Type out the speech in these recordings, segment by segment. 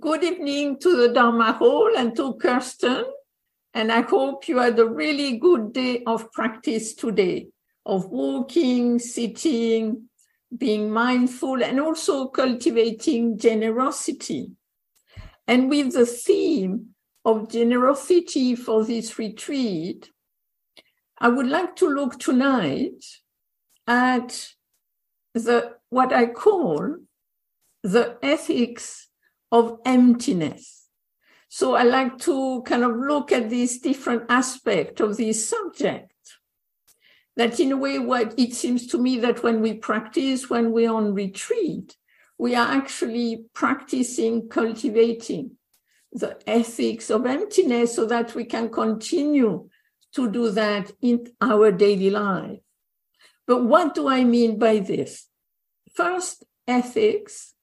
Good evening to the Dharma Hall and to Kirsten. And I hope you had a really good day of practice today of walking, sitting, being mindful, and also cultivating generosity. And with the theme of generosity for this retreat, I would like to look tonight at the what I call the ethics of emptiness. So I like to kind of look at this different aspect of this subject. That in a way, what it seems to me that when we practice, when we're on retreat, we are actually practicing cultivating the ethics of emptiness so that we can continue to do that in our daily life. But what do I mean by this? First, ethics.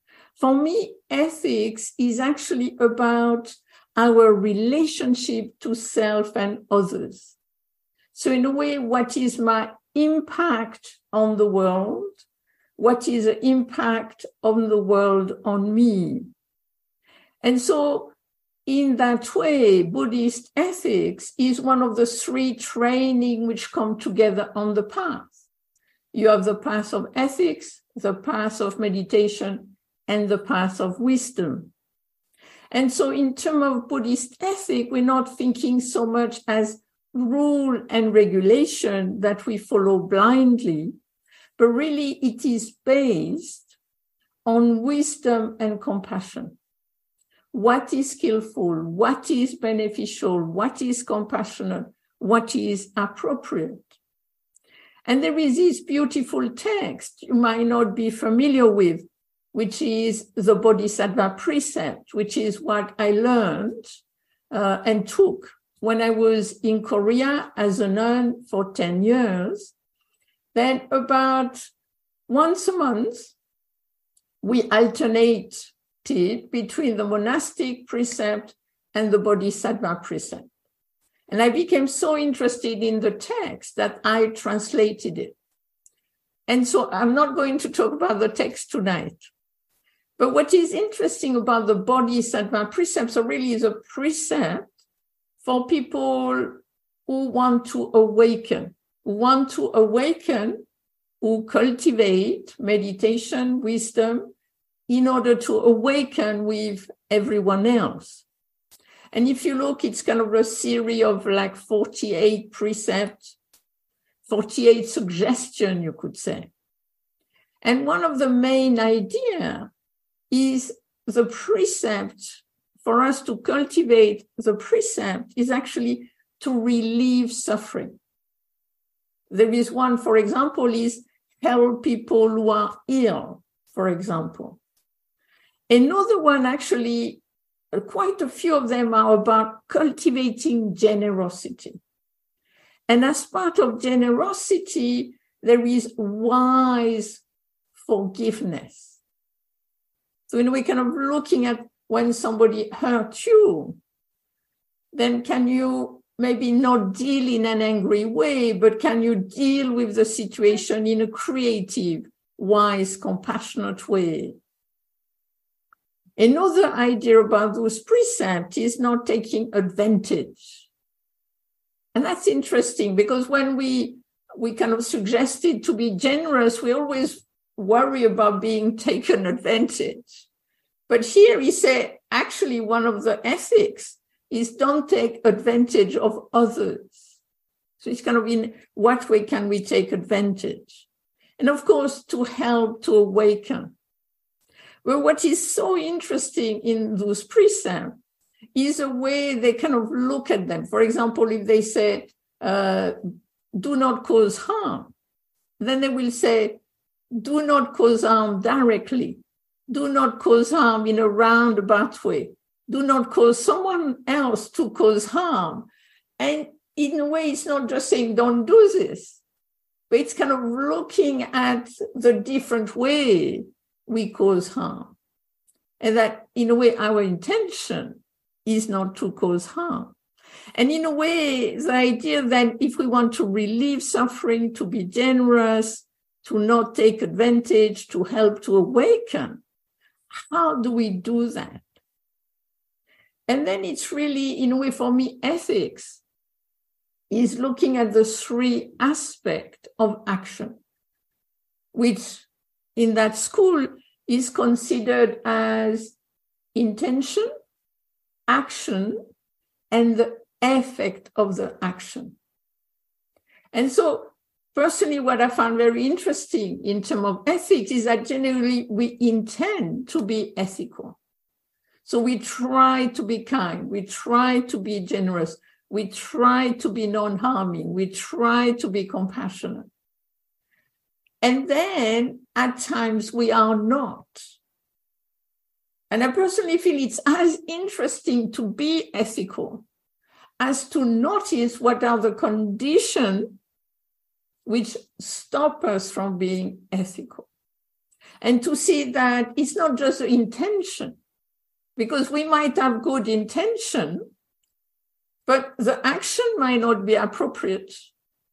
For me, ethics is actually about our relationship to self and others. So, in a way, what is my impact on the world? What is the impact on the world on me? And so, in that way, Buddhist ethics is one of the three training which come together on the path. You have the path of ethics, the path of meditation, and the path of wisdom. And so, in terms of Buddhist ethic, we're not thinking so much as rule and regulation that we follow blindly, but really it is based on wisdom and compassion. What is skillful? What is beneficial? What is compassionate? What is appropriate? And there is this beautiful text you might not be familiar with, which is the Bodhisattva precept, which is what I learned uh, and took when I was in Korea as a nun for 10 years. Then about once a month, we alternated between the monastic precept and the Bodhisattva precept. And I became so interested in the text that I translated it. And so I'm not going to talk about the text tonight. But what is interesting about the Bodhisattva precepts are really a precept for people who want to awaken, who want to awaken, who cultivate meditation, wisdom, in order to awaken with everyone else. And if you look, it's kind of a series of like 48 precepts, 48 suggestions, you could say. And one of the main idea is the precept for us to cultivate the precept is actually to relieve suffering. There is one, for example, is help people who are ill, for example. Another one actually uh, quite a few of them are about cultivating generosity. And as part of generosity, there is wise forgiveness. So, when we're kind of looking at when somebody hurt you, then can you maybe not deal in an angry way, but can you deal with the situation in a creative, wise, compassionate way? Another idea about those precepts is not taking advantage. And that's interesting because when we we kind of suggested to be generous, we always worry about being taken advantage. But here he said, actually, one of the ethics is don't take advantage of others. So it's kind of in what way can we take advantage? And of course, to help to awaken. Well, what is so interesting in those precepts is a way they kind of look at them. For example, if they say, uh, do not cause harm, then they will say, do not cause harm directly. Do not cause harm in a roundabout way. Do not cause someone else to cause harm. And in a way, it's not just saying, don't do this, but it's kind of looking at the different way we cause harm. And that, in a way, our intention is not to cause harm. And in a way, the idea that if we want to relieve suffering, to be generous, to not take advantage, to help to awaken, how do we do that? And then it's really, in a way, for me, ethics is looking at the three aspects of action, which in that school is considered as intention, action, and the effect of the action. And so, personally, what I found very interesting in terms of ethics is that generally we intend to be ethical. So we try to be kind, we try to be generous, we try to be non harming, we try to be compassionate. And then at times we are not. And I personally feel it's as interesting to be ethical as to notice what are the conditions which stop us from being ethical. And to see that it's not just the intention, because we might have good intention, but the action might not be appropriate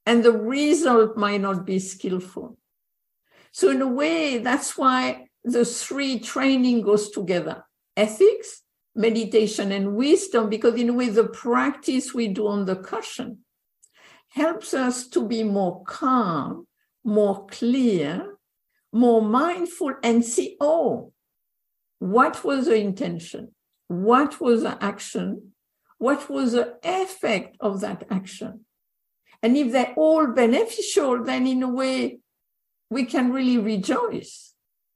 and the result might not be skillful. So in a way, that's why the three training goes together. Ethics, meditation and wisdom, because in way, the practice we do on the cushion helps us to be more calm, more clear, more mindful and see, oh, what was the intention? What was the action? What was the effect of that action? And if they're all beneficial, then in a way, we can really rejoice.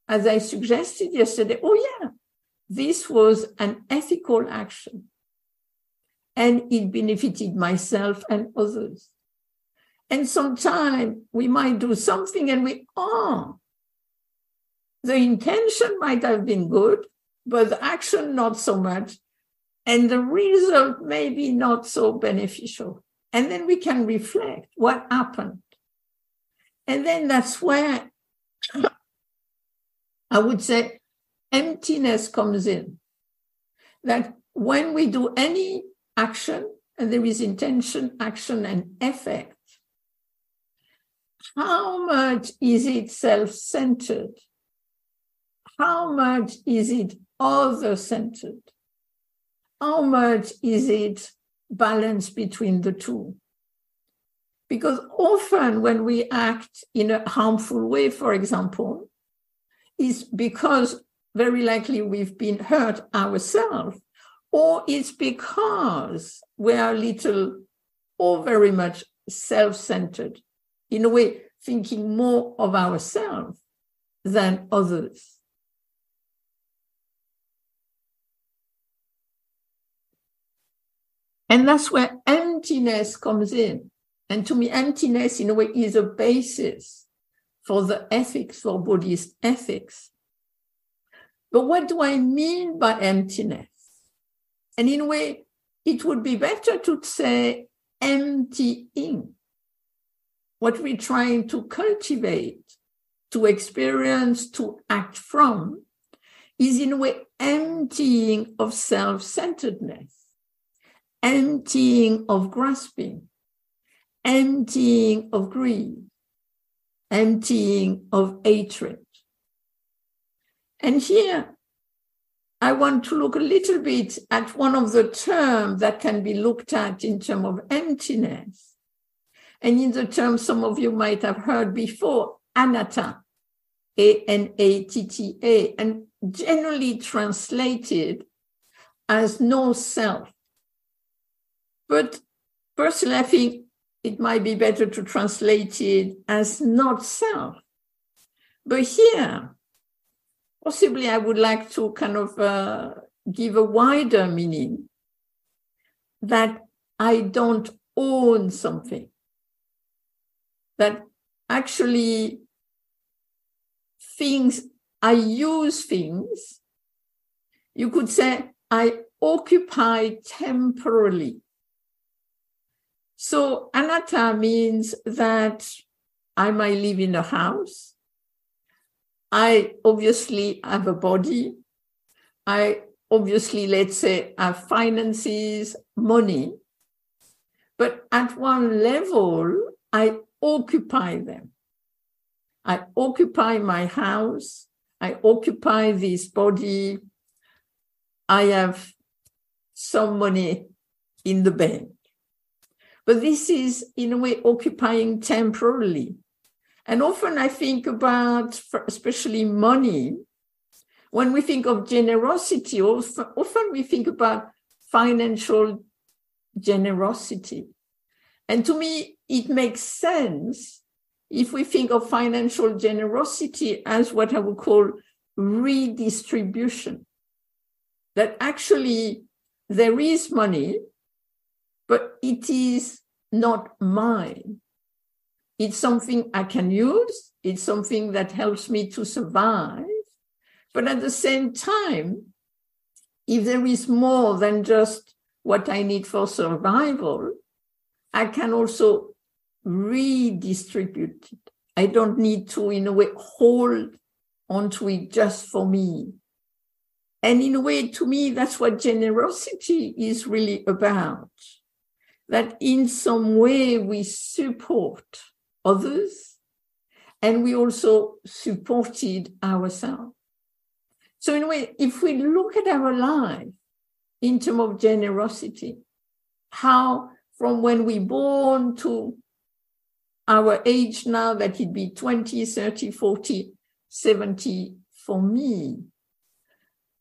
As I suggested yesterday, oh, yeah, this was an ethical action. And it benefited myself and others. And sometimes we might do something and we, oh, the intention might have been good, but the action not so much. And the result may be not so beneficial. And then we can reflect what happened. And then that's where I would say emptiness comes in. That when we do any action, and there is intention, action, and effect, how much is it self centered? how much is it other centered? How much is it balanced between the two? Because often when we act in a harmful way, for example, is because very likely we've been hurt ourselves, or it's because we are little or very much self centered, in a way, thinking more of ourselves than others. And that's where emptiness comes in. And to me, emptiness, in a way, is a basis for the ethics, for Buddhist ethics. But what do I mean by emptiness? And in a way, it would be better to say emptying. What we're trying to cultivate, to experience, to act from, is in a way emptying of self centeredness emptying of grasping, emptying of greed, emptying of hatred. And here, I want to look a little bit at one of the terms that can be looked at in terms of emptiness. And in the term some of you might have heard before, anatta, A-N-A-T-T-A, and generally translated as no self. But personally, I think it might be better to translate it as not self. But here, possibly I would like to kind of uh, give a wider meaning that I don't own something, that actually things, I use things. You could say I occupy temporarily so anatta means that I might live in a house. I obviously have a body. I obviously, let's say, have finances, money. But at one level, I occupy them. I occupy my house. I occupy this body. I have some money in the bank. But this is, in a way, occupying temporarily. And often I think about, especially money, when we think of generosity, often we think about financial generosity. And to me, it makes sense if we think of financial generosity as what I would call redistribution. That actually there is money, but it is not mine. It's something I can use, it's something that helps me to survive. But at the same time, if there is more than just what I need for survival, I can also redistribute it. I don't need to, in a way, hold onto it just for me. And in a way, to me, that's what generosity is really about. That in some way we support others and we also supported ourselves. So, in a way, if we look at our life in terms of generosity, how from when we born to our age now that it be 20, 30, 40, 70 for me,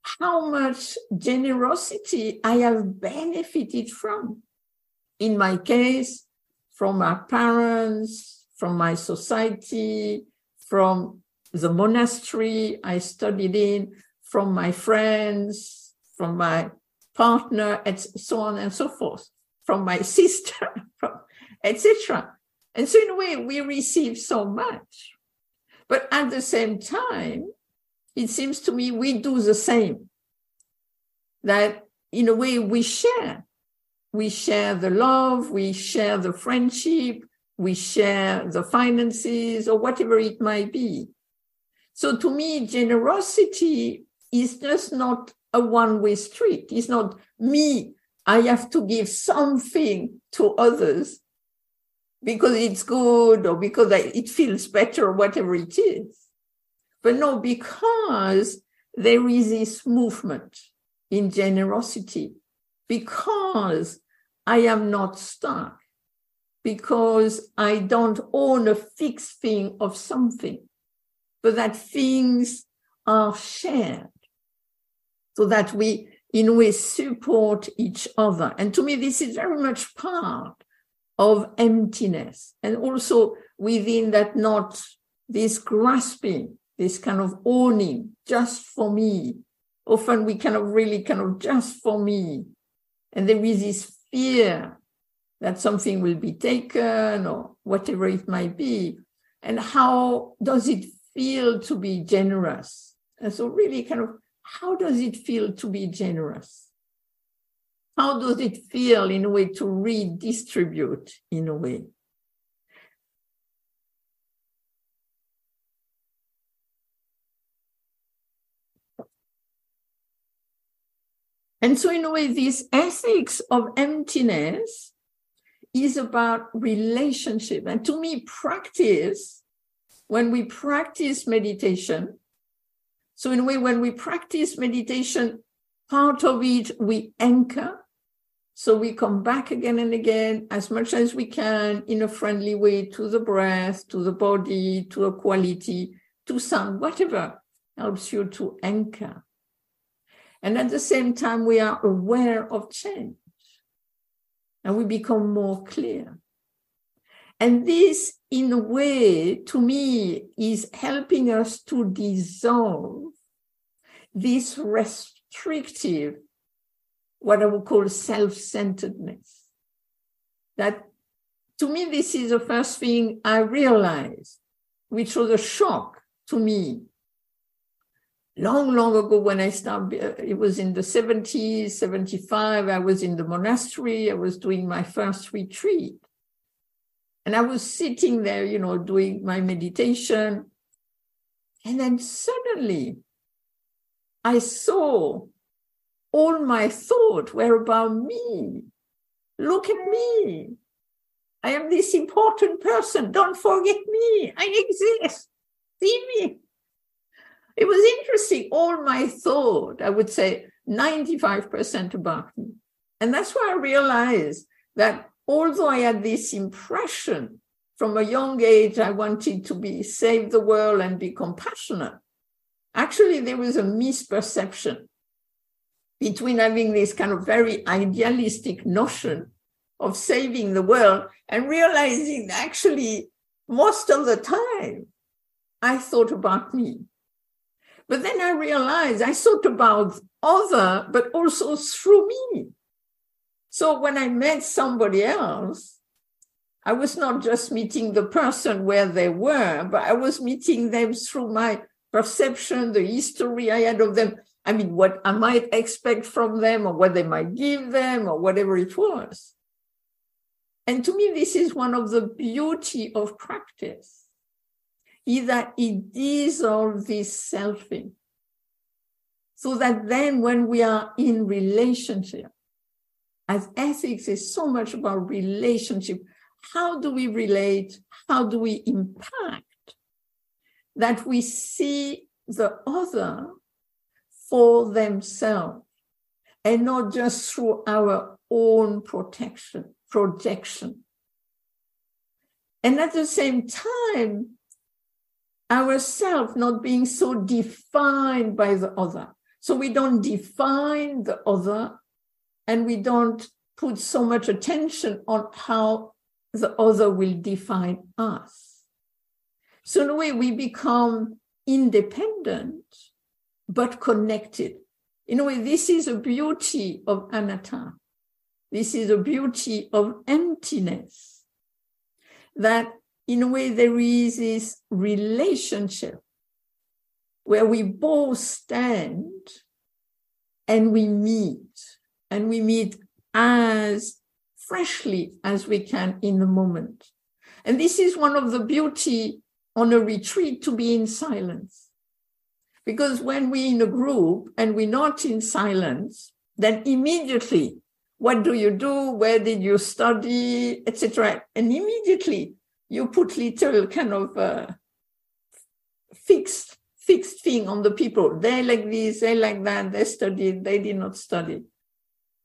how much generosity I have benefited from. In my case, from my parents, from my society, from the monastery I studied in, from my friends, from my partner, and so on and so forth, from my sister, etc. And so, in a way, we receive so much. But at the same time, it seems to me we do the same. That in a way we share. We share the love, we share the friendship, we share the finances, or whatever it might be. So to me, generosity is just not a one way street. It's not me, I have to give something to others because it's good or because it feels better or whatever it is. But no, because there is this movement in generosity, because I am not stuck, because I don't own a fixed thing of something, but that things are shared so that we, in way, support each other. And to me, this is very much part of emptiness. And also within that, not this grasping this kind of owning just for me. Often we kind of really kind of just for me. And there is this fear that something will be taken or whatever it might be. And how does it feel to be generous? And so, really, kind of, how does it feel to be generous? How does it feel in a way to redistribute in a way? And so, in a way, this ethics of emptiness is about relationship. And to me, practice, when we practice meditation, so in a way, when we practice meditation, part of it we anchor. So we come back again and again as much as we can in a friendly way to the breath, to the body, to a quality, to sound, whatever helps you to anchor. And at the same time, we are aware of change and we become more clear. And this, in a way, to me, is helping us to dissolve this restrictive, what I would call self centeredness. That to me, this is the first thing I realized, which was a shock to me long, long ago when I started, uh, it was in the 70s, 75, I was in the monastery, I was doing my first retreat. And I was sitting there, you know, doing my meditation. And then suddenly I saw all my thoughts were about me. Look at me. I am this important person. Don't forget me. I exist. See me it was interesting. All my thought, I would say 95% about me, And that's why I realized that although I had this impression from a young age, I wanted to be save the world and be compassionate. Actually, there was a misperception between having this kind of very idealistic notion of saving the world and realizing actually most of the time I thought about me. But then I realized I thought about other, but also through me. So when I met somebody else, I was not just meeting the person where they were, but I was meeting them through my perception, the history I had of them. I mean, what I might expect from them or what they might give them or whatever it was. And to me, this is one of the beauty of practice, is that it dissolves this selfing. So that then when we are in relationship, as ethics is so much about relationship, how do we relate? How do we impact? That we see the other for themselves and not just through our own protection projection. And at the same time, ourself not being so defined by the other. So we don't define the other and we don't put so much attention on how the other will define us. So in a way, we become independent but connected. In a way, this is a beauty of anatta. This is a beauty of emptiness. That in a way there is this relationship where we both stand and we meet, and we meet as freshly as we can in the moment. And this is one of the beauty on a retreat to be in silence. Because when we're in a group and we're not in silence, then immediately what do you do? Where did you study, etc. And immediately you put little kind of uh, fixed fixed thing on the people. They like this, they like that, they studied, they did not study.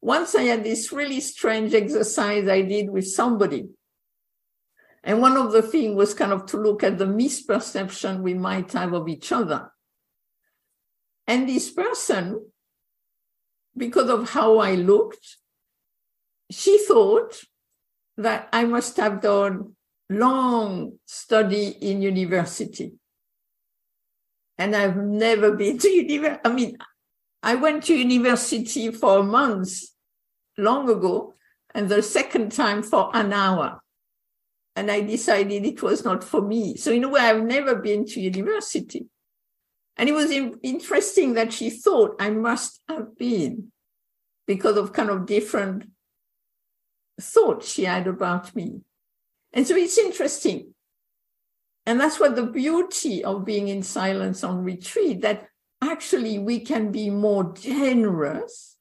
Once I had this really strange exercise I did with somebody. And one of the things was kind of to look at the misperception we might have of each other. And this person, because of how I looked, she thought that I must have done long study in university. And I've never been to university. I mean, I went to university for months long ago, and the second time for an hour. And I decided it was not for me. So, in a way, I've never been to university. And it was interesting that she thought I must have been because of kind of different thought she had about me. And so it's interesting. And that's what the beauty of being in silence on retreat, that actually we can be more generous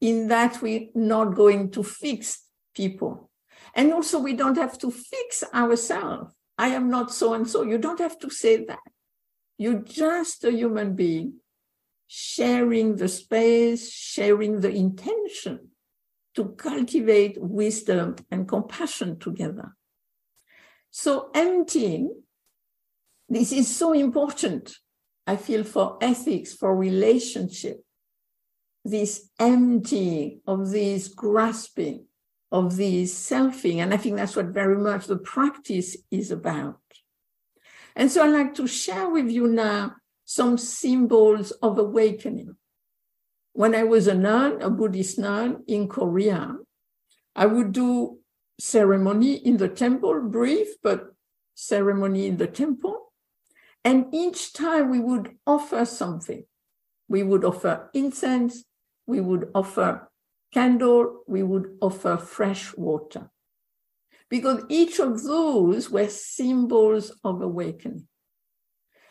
in that we're not going to fix people. And also, we don't have to fix ourselves. I am not so and so. You don't have to say that. You're just a human being sharing the space, sharing the intention to cultivate wisdom and compassion together. So, emptying, this is so important, I feel, for ethics, for relationship. This emptying of this grasping, of this selfing. And I think that's what very much the practice is about. And so I'd like to share with you now some symbols of awakening when I was a nun, a Buddhist nun in Korea, I would do ceremony in the temple, brief, but ceremony in the temple. And each time we would offer something. We would offer incense, we would offer candle, we would offer fresh water. Because each of those were symbols of awakening.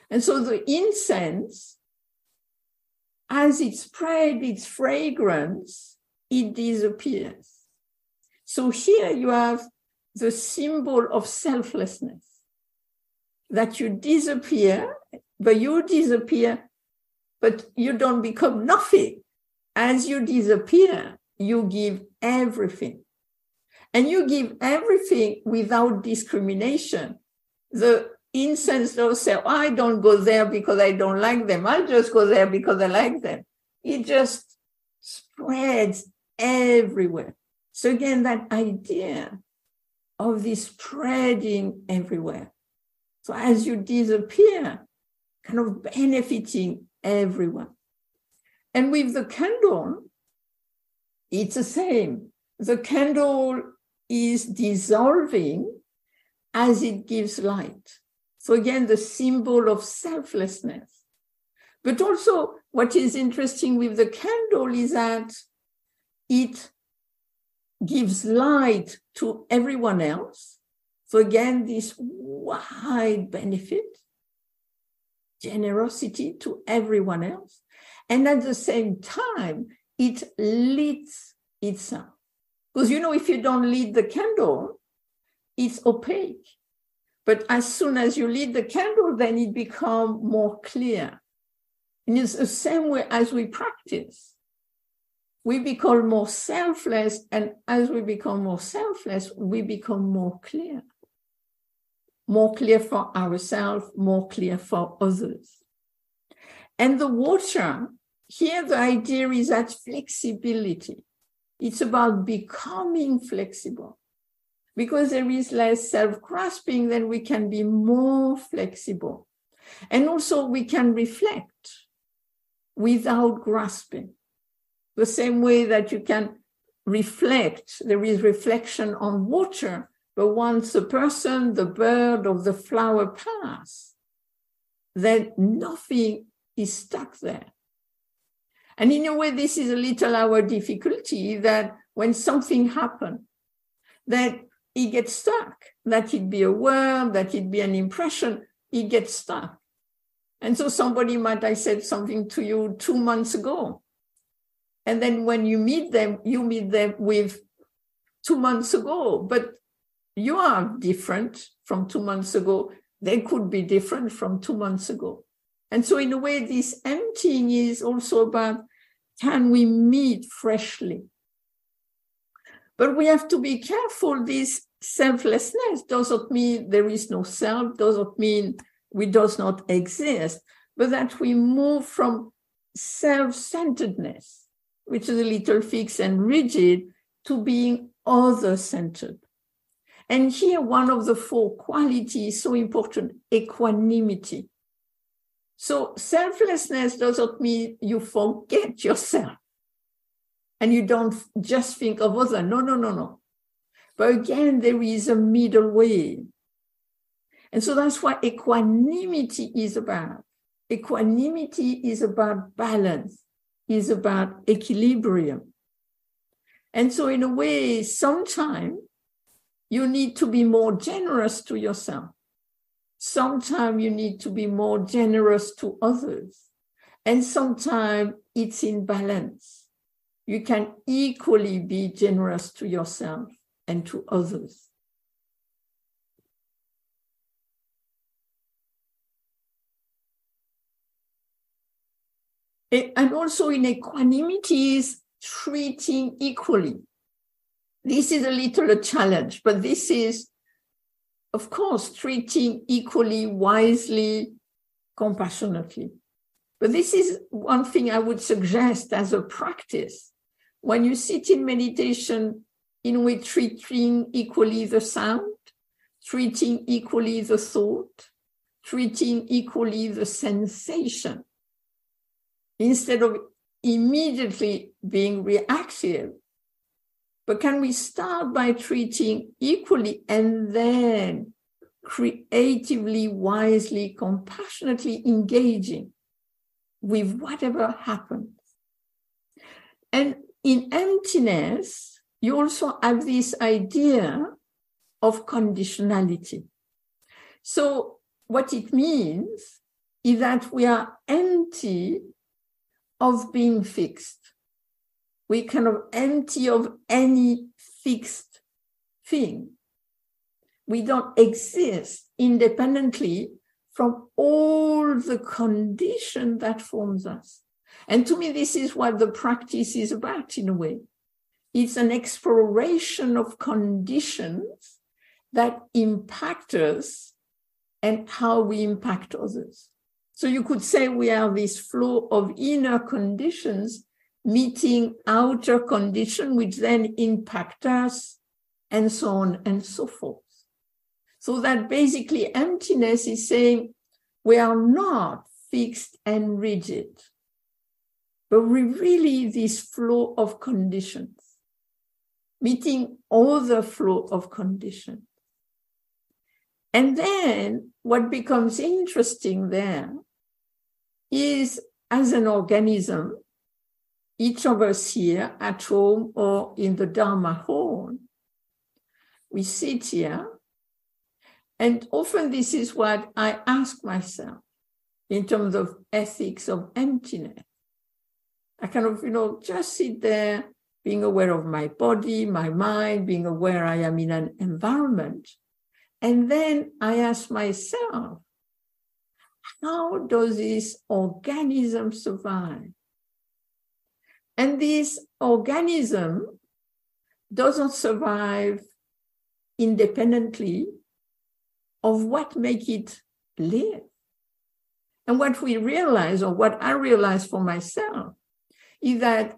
And so the incense as it spread its fragrance, it disappears. So here you have the symbol of selflessness that you disappear, but you disappear, but you don't become nothing. As you disappear, you give everything. And you give everything without discrimination. The incense don't say, oh, I don't go there because I don't like them. I'll just go there because I like them. It just spreads everywhere. So again, that idea of this spreading everywhere. So as you disappear, kind of benefiting everyone. And with the candle, it's the same. The candle is dissolving as it gives light. So again, the symbol of selflessness. But also what is interesting with the candle is that it gives light to everyone else. So again, this wide benefit, generosity to everyone else. And at the same time, it lights itself. Because you know, if you don't light the candle, it's opaque. But as soon as you light the candle, then it becomes more clear. And it's the same way as we practice. We become more selfless, and as we become more selfless, we become more clear. More clear for ourselves, more clear for others. And the water, here the idea is that flexibility. It's about becoming flexible. Because there is less self grasping, then we can be more flexible. And also, we can reflect without grasping. The same way that you can reflect, there is reflection on water, but once the person, the bird, or the flower pass, then nothing is stuck there. And in a way, this is a little our difficulty that when something happens, that it gets stuck, that it be a word, that it be an impression, it gets stuck. And so somebody might have said something to you two months ago. And then when you meet them, you meet them with two months ago, but you are different from two months ago. They could be different from two months ago. And so, in a way, this emptying is also about can we meet freshly? But we have to be careful. This selflessness doesn't mean there is no self, doesn't mean we does not exist, but that we move from self-centeredness, which is a little fixed and rigid, to being other-centered. And here, one of the four qualities so important, equanimity. So selflessness doesn't mean you forget yourself and you don't just think of other. No, no, no, no. But again, there is a middle way. And so that's what equanimity is about. Equanimity is about balance, is about equilibrium. And so, in a way, sometimes you need to be more generous to yourself. Sometimes you need to be more generous to others. And sometimes it's in balance. You can equally be generous to yourself and to others. and also in equanimity is treating equally. This is a little a challenge, but this is, of course, treating equally, wisely, compassionately. But this is one thing I would suggest as a practice. When you sit in meditation, in which treating equally the sound, treating equally the thought, treating equally the sensation, instead of immediately being reactive. But can we start by treating equally and then creatively, wisely, compassionately engaging with whatever happens? And in emptiness, you also have this idea of conditionality. So, what it means is that we are empty of being fixed. We kind of empty of any fixed thing. We don't exist independently from all the condition that forms us. And to me, this is what the practice is about in a way. it's an exploration of conditions that impact us and how we impact others. So you could say we are this flow of inner conditions meeting outer condition, which then impact us, and so on and so forth. So that basically emptiness is saying we are not fixed and rigid, but we really this flow of conditions, meeting all the flow of conditions. And then what becomes interesting there is as an organism, each of us here at home or in the Dharma hall, we sit here. And often this is what I ask myself in terms of ethics of emptiness. I kind of, you know, just sit there being aware of my body, my mind, being aware I am in an environment. And then I ask myself, how does this organism survive? And this organism doesn't survive independently of what make it live. And what we realize, or what I realize for myself, is that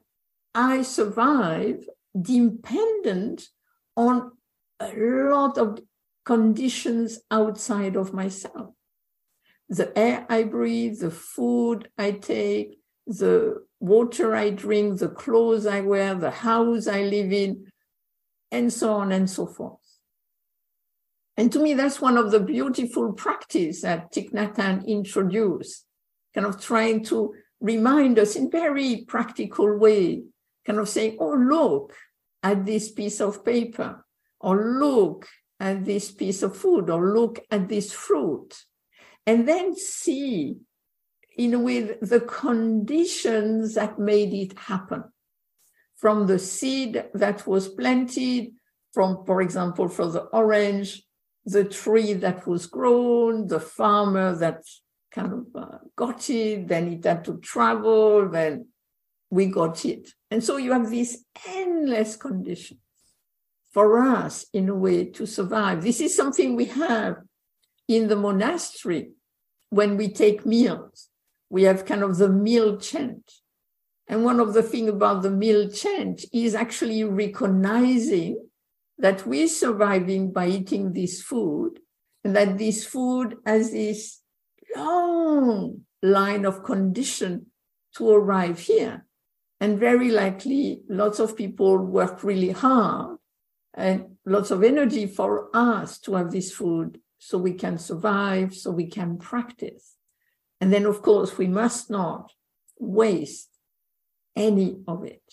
I survive dependent on a lot of conditions outside of myself. The air I breathe, the food I take, the water I drink, the clothes I wear, the house I live in, and so on and so forth. And to me, that's one of the beautiful practice that Thich Nhat Hanh introduced, kind of trying to remind us in very practical way, kind of saying, oh, look at this piece of paper, or look at this piece of food, or look at this fruit, and then see in way the conditions that made it happen. From the seed that was planted, from, for example, for the orange, the tree that was grown, the farmer that kind of uh, got it, then it had to travel, then we got it. And so you have these endless conditions for us, in a way, to survive. This is something we have in the monastery when we take meals. We have kind of the meal chant. And one of the things about the meal chant is actually recognizing that we're surviving by eating this food, and that this food has this long line of condition to arrive here. And very likely, lots of people work really hard and lots of energy for us to have this food so we can survive, so we can practice. And then, of course, we must not waste any of it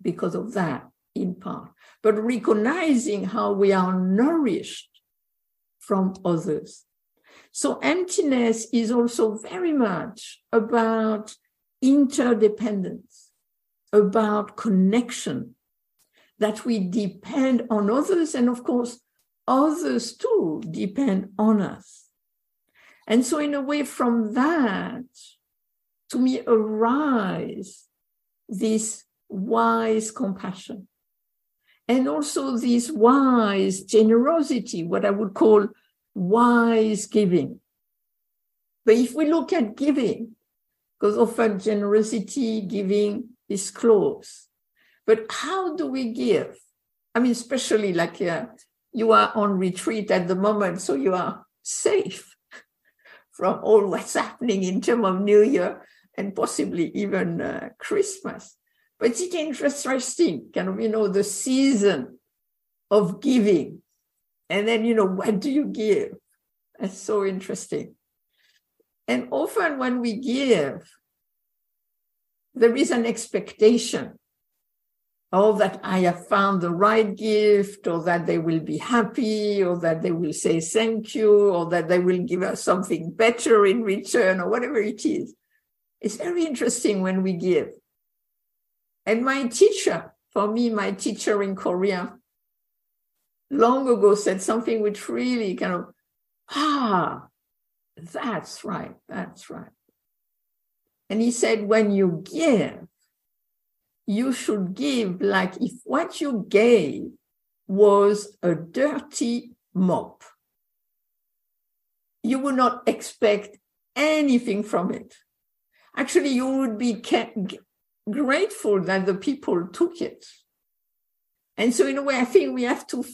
because of that in part, but recognizing how we are nourished from others. So emptiness is also very much about interdependence, about connection, that we depend on others, and of course, others too depend on us. And so, in a way, from that, to me, arise this wise compassion and also this wise generosity, what I would call wise giving. But if we look at giving, because often generosity, giving is close. But how do we give? I mean, especially like uh, you are on retreat at the moment, so you are safe from all what's happening in terms of New Year and possibly even uh, Christmas. But it's interesting, kind of, you know, the season of giving. And then, you know, what do you give? That's so interesting. And often when we give, there is an expectation oh, that I have found the right gift, or that they will be happy, or that they will say thank you, or that they will give us something better in return, or whatever it is. It's very interesting when we give. And my teacher, for me, my teacher in Korea, long ago said something which really kind of, ah, that's right, that's right. And he said, when you give, you should give like if what you gave was a dirty mop. You would not expect anything from it. Actually, you would be grateful that the people took it. And so, in a way, I think we have to,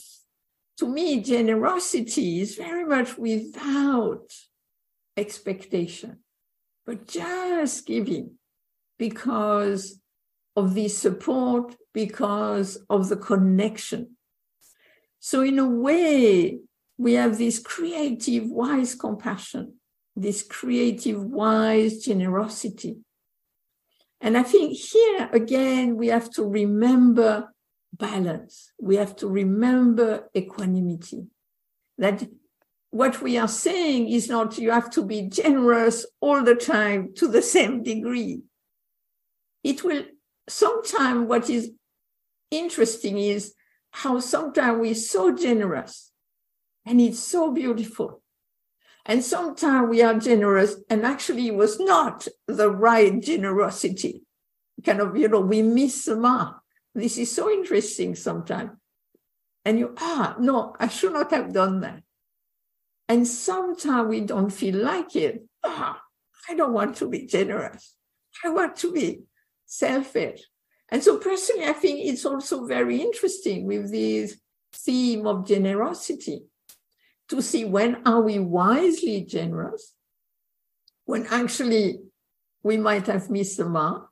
to me, generosity is very much without expectation, but just giving because of the support, because of the connection. So, in a way, we have this creative, wise compassion, this creative, wise generosity. And I think here again, we have to remember balance. We have to remember equanimity. That what we are saying is not you have to be generous all the time to the same degree. It will sometimes what is interesting is how sometimes we're so generous and it's so beautiful. And sometimes we are generous and actually it was not the right generosity. Kind of, you know, we miss the mark. This is so interesting sometimes. And you, ah, no, I should not have done that. And sometimes we don't feel like it. Ah, I don't want to be generous. I want to be selfish. And so personally, I think it's also very interesting with this theme of generosity to see when are we wisely generous, when actually we might have missed the mark,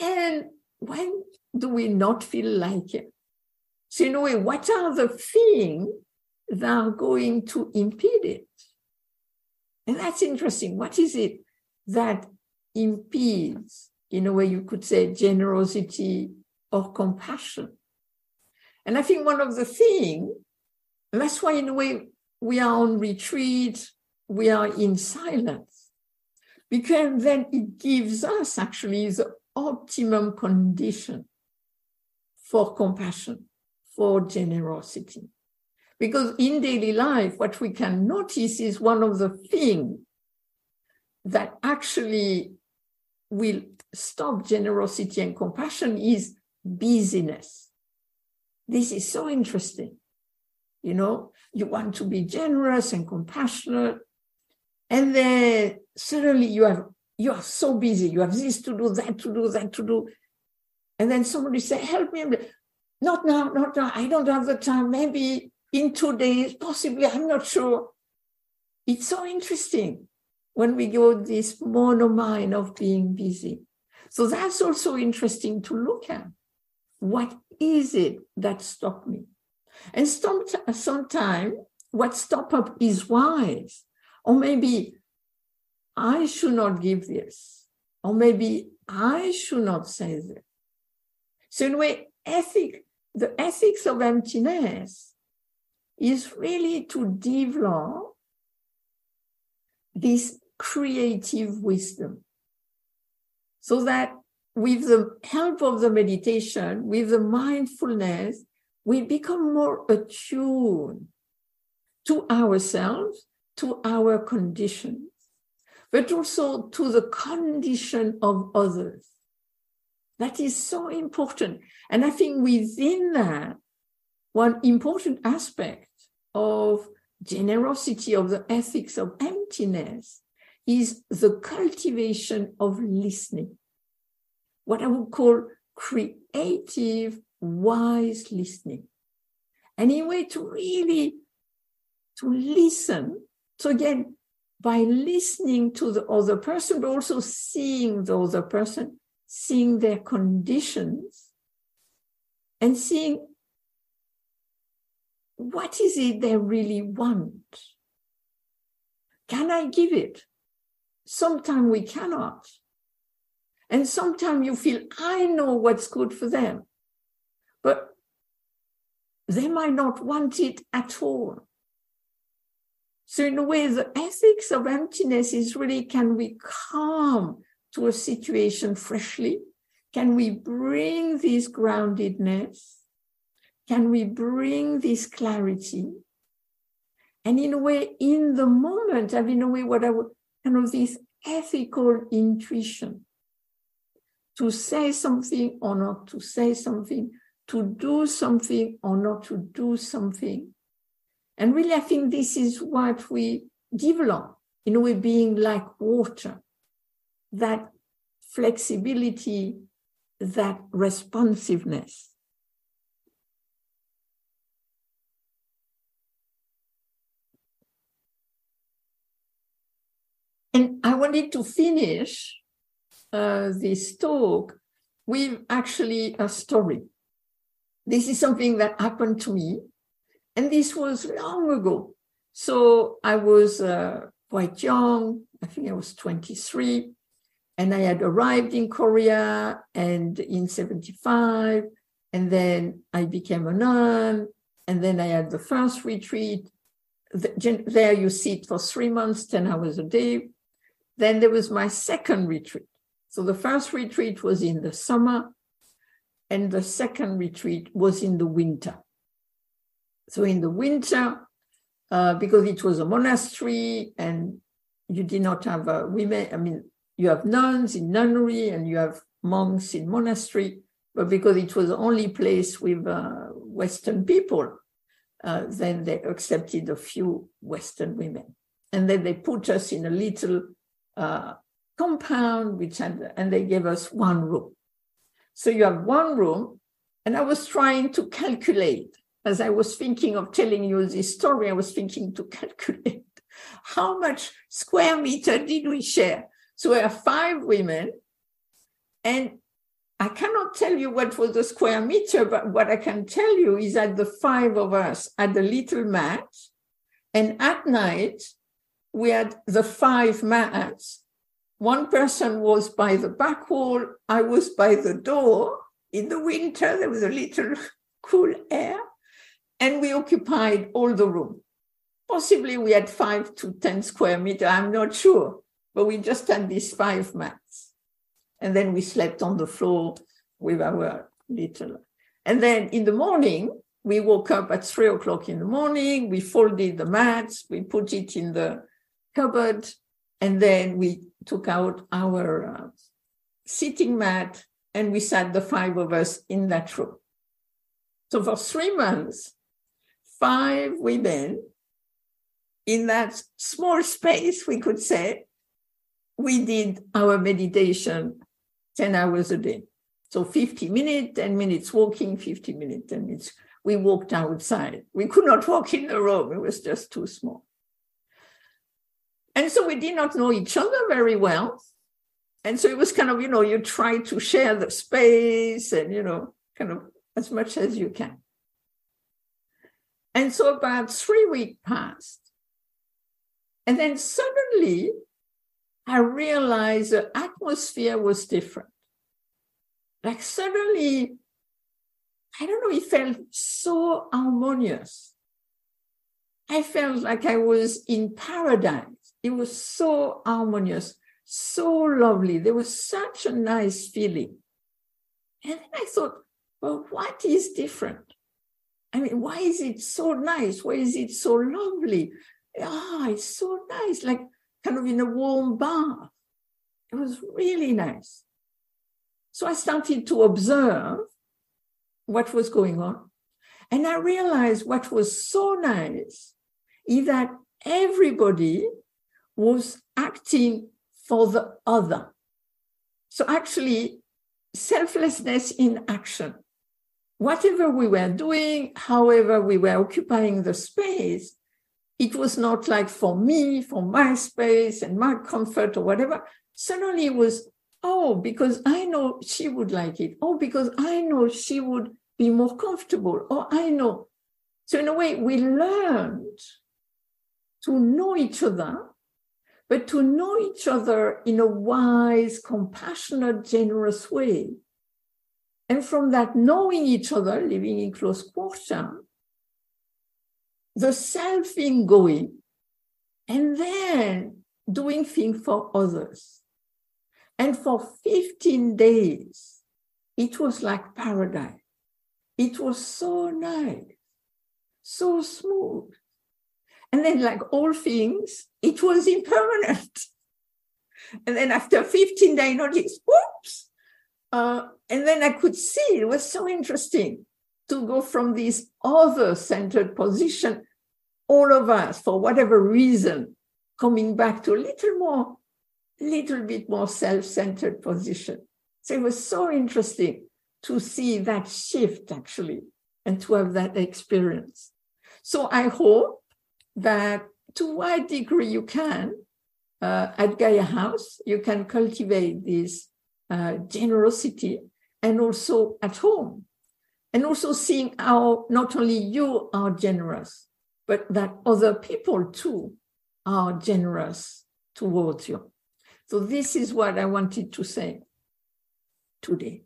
and when do we not feel like it? So in a way, what are the things that are going to impede it? And that's interesting. What is it that impedes in a way you could say generosity or compassion. And I think one of the things, that's why in a way we are on retreat, we are in silence, because then it gives us actually the optimum condition for compassion, for generosity. Because in daily life, what we can notice is one of the things that actually will stop generosity and compassion is busyness. This is so interesting. You know, you want to be generous and compassionate, and then suddenly you have you are so busy. You have this to do, that to do, that to do, and then somebody say, "Help me!" Not now, not now. I don't have the time. Maybe in two days, possibly. I'm not sure. It's so interesting when we go this monomine of being busy. So that's also interesting to look at. What is it that stopped me? And sometimes what stop up is wise. Or maybe I should not give this. Or maybe I should not say this. So in a way, ethic, the ethics of emptiness is really to develop this creative wisdom so that with the help of the meditation, with the mindfulness, we become more attuned to ourselves, to our conditions, but also to the condition of others. That is so important. And I think within that, one important aspect of generosity, of the ethics of emptiness, is the cultivation of listening, what I would call creative, wise listening. And in a way to really to listen. So again, by listening to the other person, but also seeing the other person, seeing their conditions, and seeing what is it they really want. Can I give it? Sometimes we cannot. And sometimes you feel, I know what's good for them, but they might not want it at all. So, in a way, the ethics of emptiness is really can we come to a situation freshly? Can we bring this groundedness? Can we bring this clarity? And in a way, in the moment, I mean, in a way, what I would kind of this ethical intuition to say something or not to say something, to do something or not to do something. And really, I think this is what we develop in a way being like water, that flexibility, that responsiveness. And I wanted to finish uh, this talk with actually a story. This is something that happened to me, and this was long ago. So I was uh, quite young, I think I was 23, and I had arrived in Korea and in 75, and then I became a nun, and then I had the first retreat. There you sit for three months, 10 hours a day. Then there was my second retreat. So the first retreat was in the summer, and the second retreat was in the winter. So in the winter, uh, because it was a monastery and you did not have a women, I mean, you have nuns in nunnery and you have monks in monastery, but because it was the only place with uh, Western people, uh, then they accepted a few Western women. And then they put us in a little compound, which had, and they gave us one room. So you have one room, and I was trying to calculate as I was thinking of telling you this story. I was thinking to calculate how much square meter did we share. So we have five women, and I cannot tell you what was the square meter, but what I can tell you is that the five of us had a little mat, and at night we had the five mats. One person was by the back wall, I was by the door. In the winter, there was a little cool air, and we occupied all the room. Possibly we had five to 10 square meter, I'm not sure, but we just had these five mats. And then we slept on the floor with our little. And then in the morning, we woke up at three o'clock in the morning, we folded the mats, we put it in the cupboard, and then we took out our uh, sitting mat and we sat the five of us in that room. So for three months, five women in that small space, we could say, we did our meditation 10 hours a day. So 50 minutes, 10 minutes walking, 50 minutes, 10 minutes. We walked outside. We could not walk in the room, it was just too small. And so we did not know each other very well. And so it was kind of, you know, you try to share the space and, you know, kind of as much as you can. And so about three weeks passed. And then suddenly I realized the atmosphere was different. Like suddenly, I don't know, it felt so harmonious. I felt like I was in paradise. It was so harmonious, so lovely. There was such a nice feeling. And then I thought, well, what is different? I mean, why is it so nice? Why is it so lovely? Ah, it's so nice, like kind of in a warm bath. It was really nice. So I started to observe what was going on. And I realized what was so nice is that everybody was acting for the other. So actually, selflessness in action. Whatever we were doing, however we were occupying the space, it was not like for me, for my space and my comfort or whatever. Suddenly it was, oh, because I know she would like it. Oh, because I know she would be more comfortable. Or I know. So in a way, we learned to know each other but to know each other in a wise, compassionate, generous way. And from that knowing each other, living in close quarter, the self thing going, and then doing things for others. And for 15 days, it was like paradise. It was so nice, so smooth. And then, like all things, it was impermanent. And then after 15 days, I noticed, whoops, uh, and then I could see it was so interesting to go from this other centered position, all of us, for whatever reason, coming back to a little more, little bit more self centered position. So it was so interesting to see that shift actually and to have that experience. So I hope that to what degree you can uh, at Gaia House, you can cultivate this uh, generosity and also at home. And also seeing how not only you are generous, but that other people too are generous towards you. So, this is what I wanted to say today.